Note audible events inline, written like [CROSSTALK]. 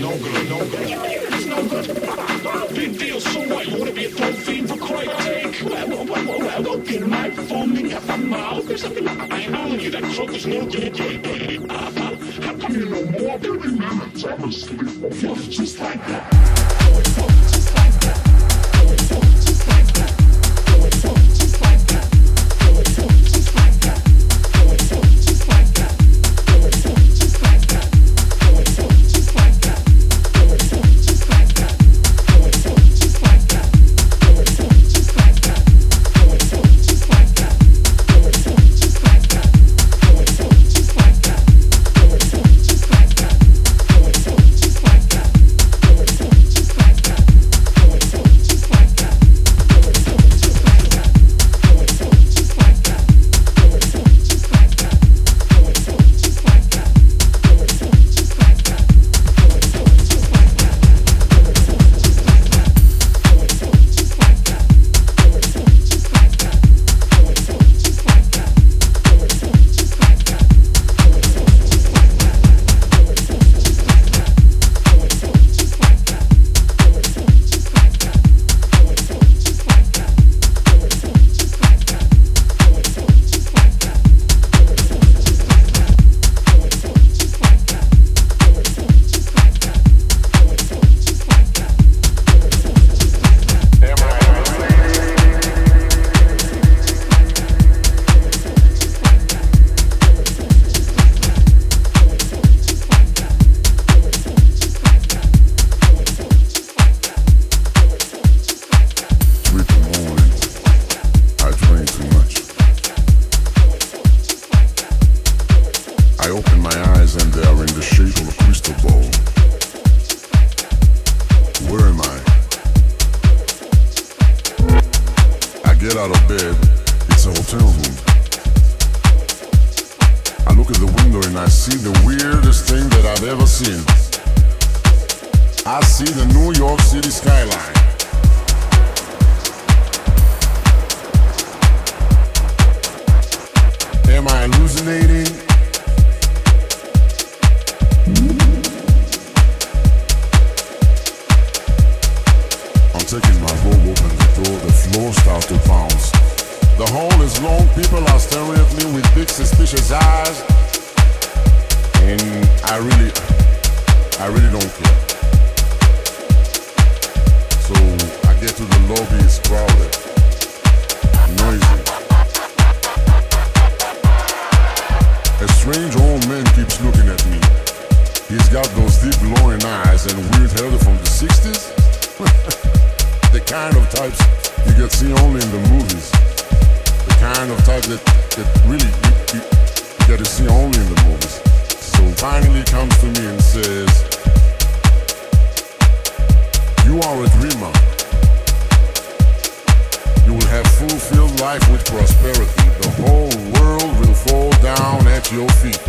no good, no good. It's no good. Big deal, so what? You wanna be a dope fiend for Christ's sake? Well, well, well, well, don't get my phone in your mouth or something. I know you, that truck is no good. How come you know more than me minutes? I'm asleep. Just like that. Just like that. Just like that. I open my eyes and they are in the shape of a crystal ball. Where am I? I get out of bed. It's a hotel room. I look at the window and I see the weirdest thing that I've ever seen. I see the New York City skyline. Am I hallucinating? about to bounce. The hall is long, people are staring at me with big suspicious eyes. And I really, I really don't care. So I get to the lobby, it's crowded, noisy. A strange old man keeps looking at me. He's got those deep glowing eyes and weird hair from the 60s. [LAUGHS] the kind of types you get seen only in the movies. The kind of type that, that really you, you, you get to see only in the movies. So finally comes to me and says, you are a dreamer. You will have fulfilled life with prosperity. The whole world will fall down at your feet.